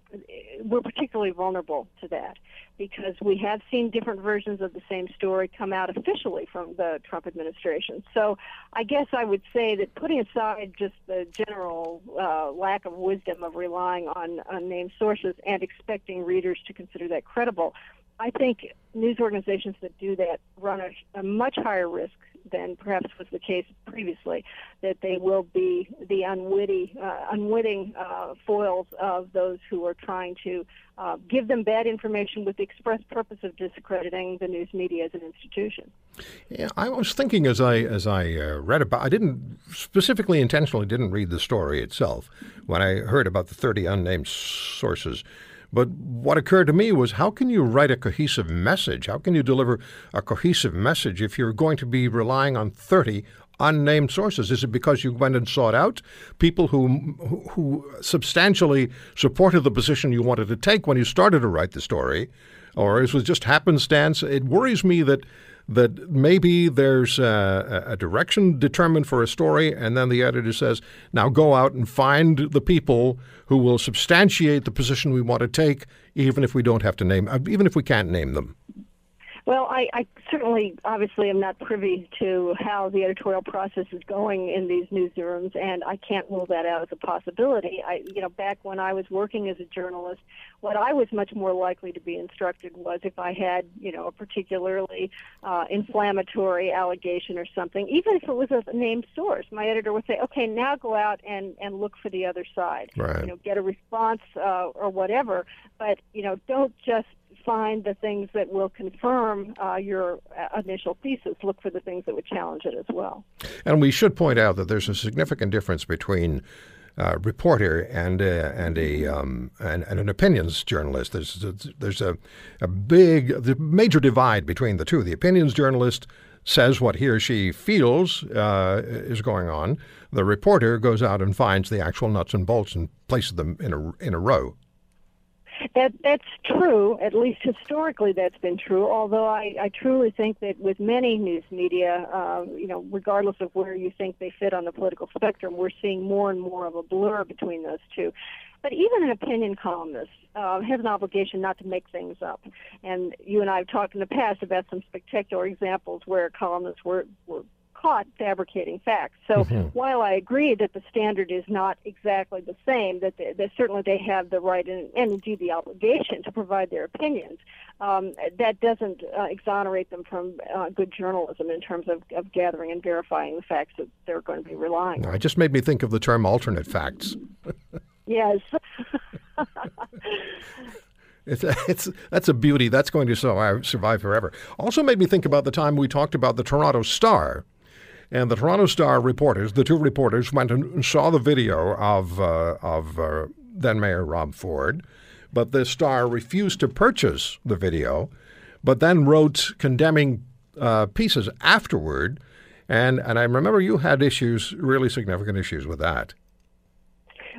we're particularly vulnerable to that because we have seen different versions of the same story come out officially from the Trump administration. So I guess I would say that putting aside just the general uh, lack of wisdom of relying on unnamed sources and expecting readers to consider that credible, I think news organizations that do that run a, a much higher risk than perhaps was the case previously, that they will be the unwitty, uh, unwitting uh, foils of those who are trying to uh, give them bad information with the express purpose of discrediting the news media as an institution. Yeah, I was thinking as I as I uh, read about, I didn't specifically intentionally didn't read the story itself when I heard about the 30 unnamed sources. But what occurred to me was how can you write a cohesive message? How can you deliver a cohesive message if you're going to be relying on 30 unnamed sources? Is it because you went and sought out people who who substantially supported the position you wanted to take when you started to write the story, or is it just happenstance? It worries me that that maybe there's a, a, direction determined for a story, and then the editor says, now go out and find the people who will substantiate the position we want to take, even if we don't have to name, uh, even if we can't name them. Well, I, I certainly, obviously, am not privy to how the editorial process is going in these newsrooms, and I can't rule that out as a possibility. I, you know, back when I was working as a journalist, what I was much more likely to be instructed was if I had, you know, a particularly uh, inflammatory allegation or something, even if it was a named source, my editor would say, "Okay, now go out and and look for the other side. Right. You know, get a response uh, or whatever, but you know, don't just find the things that will confirm uh, your uh, initial thesis. Look for the things that would challenge it as well. And we should point out that there's a significant difference between uh, reporter and uh, and a um, and, and, an opinions journalist. There's a, there's a, a big the major divide between the two. The opinions journalist says what he or she feels uh, is going on. The reporter goes out and finds the actual nuts and bolts and places them in a in a row. That that's true. At least historically, that's been true. Although I, I truly think that with many news media, uh, you know, regardless of where you think they fit on the political spectrum, we're seeing more and more of a blur between those two. But even an opinion columnist uh, has an obligation not to make things up. And you and I have talked in the past about some spectacular examples where columnists were, were caught fabricating facts. So mm-hmm. while I agree that the standard is not exactly the same, that, they, that certainly they have the right and, and indeed the obligation to provide their opinions, um, that doesn't uh, exonerate them from uh, good journalism in terms of, of gathering and verifying the facts that they're going to be relying on. It just made me think of the term alternate facts. yes. <laughs> It's, it's that's a beauty that's going to survive, survive forever. Also made me think about the time we talked about the Toronto Star and the Toronto Star reporters, the two reporters, went and saw the video of, uh, of uh, then Mayor Rob Ford, but the Star refused to purchase the video, but then wrote condemning uh, pieces afterward. And, and I remember you had issues, really significant issues with that.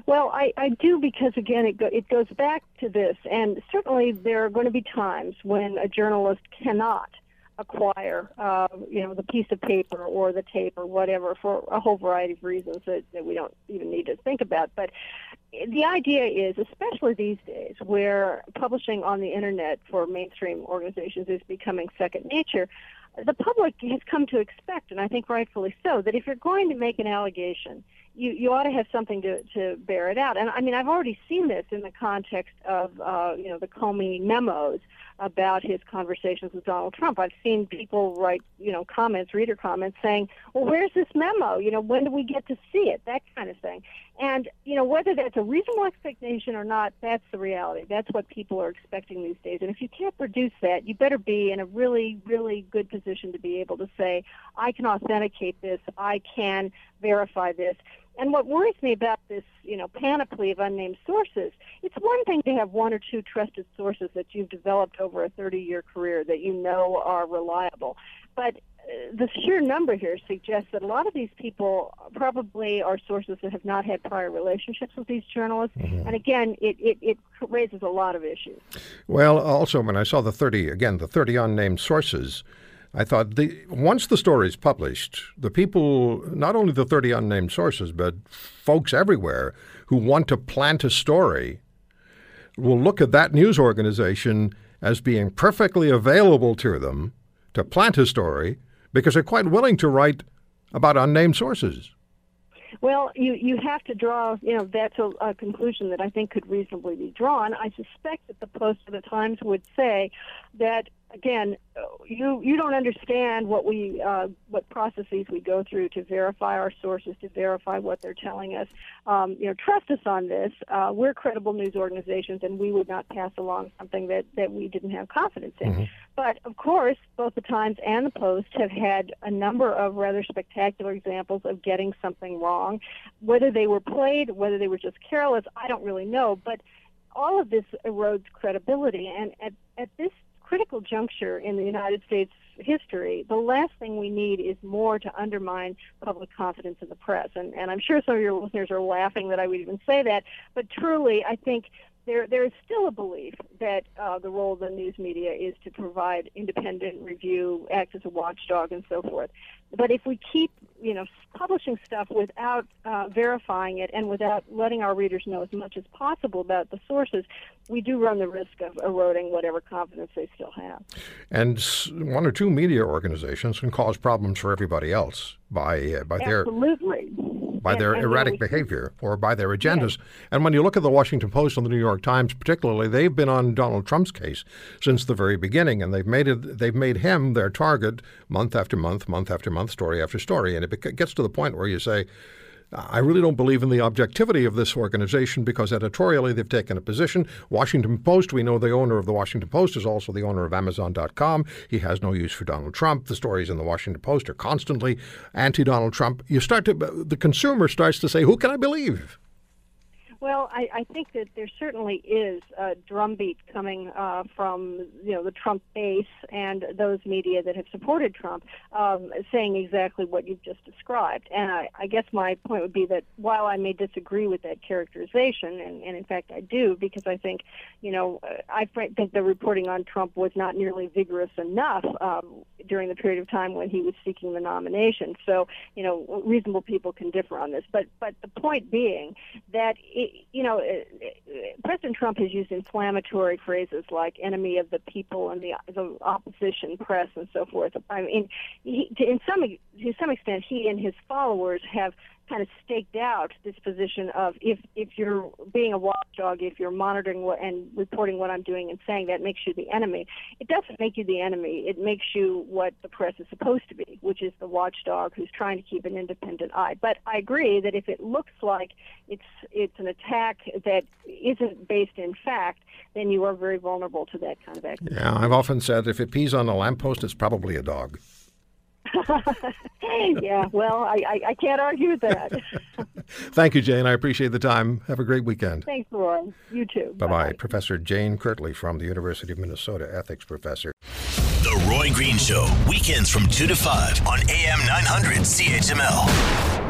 Well, I, I do because again, it go, it goes back to this, and certainly there are going to be times when a journalist cannot acquire, uh, you know, the piece of paper or the tape or whatever for a whole variety of reasons that, that we don't even need to think about. But the idea is, especially these days, where publishing on the internet for mainstream organizations is becoming second nature, the public has come to expect, and I think rightfully so, that if you're going to make an allegation, you, you ought to have something to, to bear it out. And I mean, I've already seen this in the context of, uh, you know, the Comey memos about his conversations with Donald Trump. I've seen people write, you know, comments, reader comments saying, well, where's this memo? You know, when do we get to see it? That kind of thing. And, you know, whether that's a reasonable expectation or not, that's the reality. That's what people are expecting these days. And if you can't produce that, you better be in a really, really good position to be able to say, I can authenticate this, I can verify this. And what worries me about this, you know, panoply of unnamed sources, it's one thing to have one or two trusted sources that you've developed over a 30-year career that you know are reliable. But uh, the sheer number here suggests that a lot of these people probably are sources that have not had prior relationships with these journalists. Mm-hmm. And again, it, it, it, raises a lot of issues. Well, also, when I saw the 30, again, the 30 unnamed sources, I thought the once the story is published, the people, not only the 30 unnamed sources, but folks everywhere who want to plant a story will look at that news organization as being perfectly available to them to plant a story because they're quite willing to write about unnamed sources. Well, you you have to draw, you know, that's a, a, conclusion that I think could reasonably be drawn. I suspect that the Post of the Times would say that again, you you don't understand what we uh, what processes we go through to verify our sources, to verify what they're telling us. Um, you know, trust us on this. Uh, we're credible news organizations, and we would not pass along something that that we didn't have confidence in. Mm-hmm. But of course, both the Times and the Post have had a number of rather spectacular examples of getting something wrong. Whether they were played, whether they were just careless, I don't really know. But all of this erodes credibility, and at, at this critical juncture in the United States history, the last thing we need is more to undermine public confidence in the press. And, and I'm sure some of your listeners are laughing that I would even say that, but truly, I think there there is still a belief that uh, the role of the news media is to provide independent review, act as a watchdog, and so forth. But if we keep you know publishing stuff without uh, verifying it and without letting our readers know as much as possible about the sources, we do run the risk of eroding whatever confidence they still have. And one or two media organizations can cause problems for everybody else by uh, by Absolutely. their by And- their erratic we- behavior or by their agendas. And when you look at the Washington Post and the New York Times, particularly, they've been on Donald Trump's case since the very beginning, and they've made it. They've made him their target month after month, month after month, story after story, and it gets to the point where you say. I really don't believe in the objectivity of this organization because editorially they've taken a position. Washington Post, we know the owner of the Washington Post is also the owner of Amazon.com. He has no use for Donald Trump. The stories in the Washington Post are constantly anti Donald Trump. You start to, the consumer starts to say, who can I believe? Well, I, I think that there certainly is a drumbeat coming uh, from you know the Trump base and those media that have supported Trump, um, saying exactly what you've just described. And I, I guess my point would be that while I may disagree with that characterization, and, and in fact I do, because I think you know I think the reporting on Trump was not nearly vigorous enough um, during the period of time when he was seeking the nomination. So you know reasonable people can differ on this, but but the point being that. It, you know, uh, uh, President Trump has used inflammatory phrases like "enemy of the people" and the the opposition press and so forth. I mean, he, to, in some to some extent, he and his followers have kind of staked out this position of if if you're being a watchdog, if you're monitoring what and reporting what I'm doing and saying that makes you the enemy. It doesn't make you the enemy. It makes you what the press is supposed to be, which is the watchdog who's trying to keep an independent eye. But I agree that if it looks like it's it's an attack that isn't based in fact, then you are very vulnerable to that kind of activity. Yeah, I've often said if it pees on a lamppost, it's probably a dog. <laughs> yeah, well, I, I, I can't argue with that. <laughs> Thank you, Jane. I appreciate the time. Have a great weekend. Thanks, Roy. You too. Bye bye. Professor Jane Kirtley from the University of Minnesota, ethics professor. The Roy Green Show, weekends from 2 to 5 on AM 900 CHML.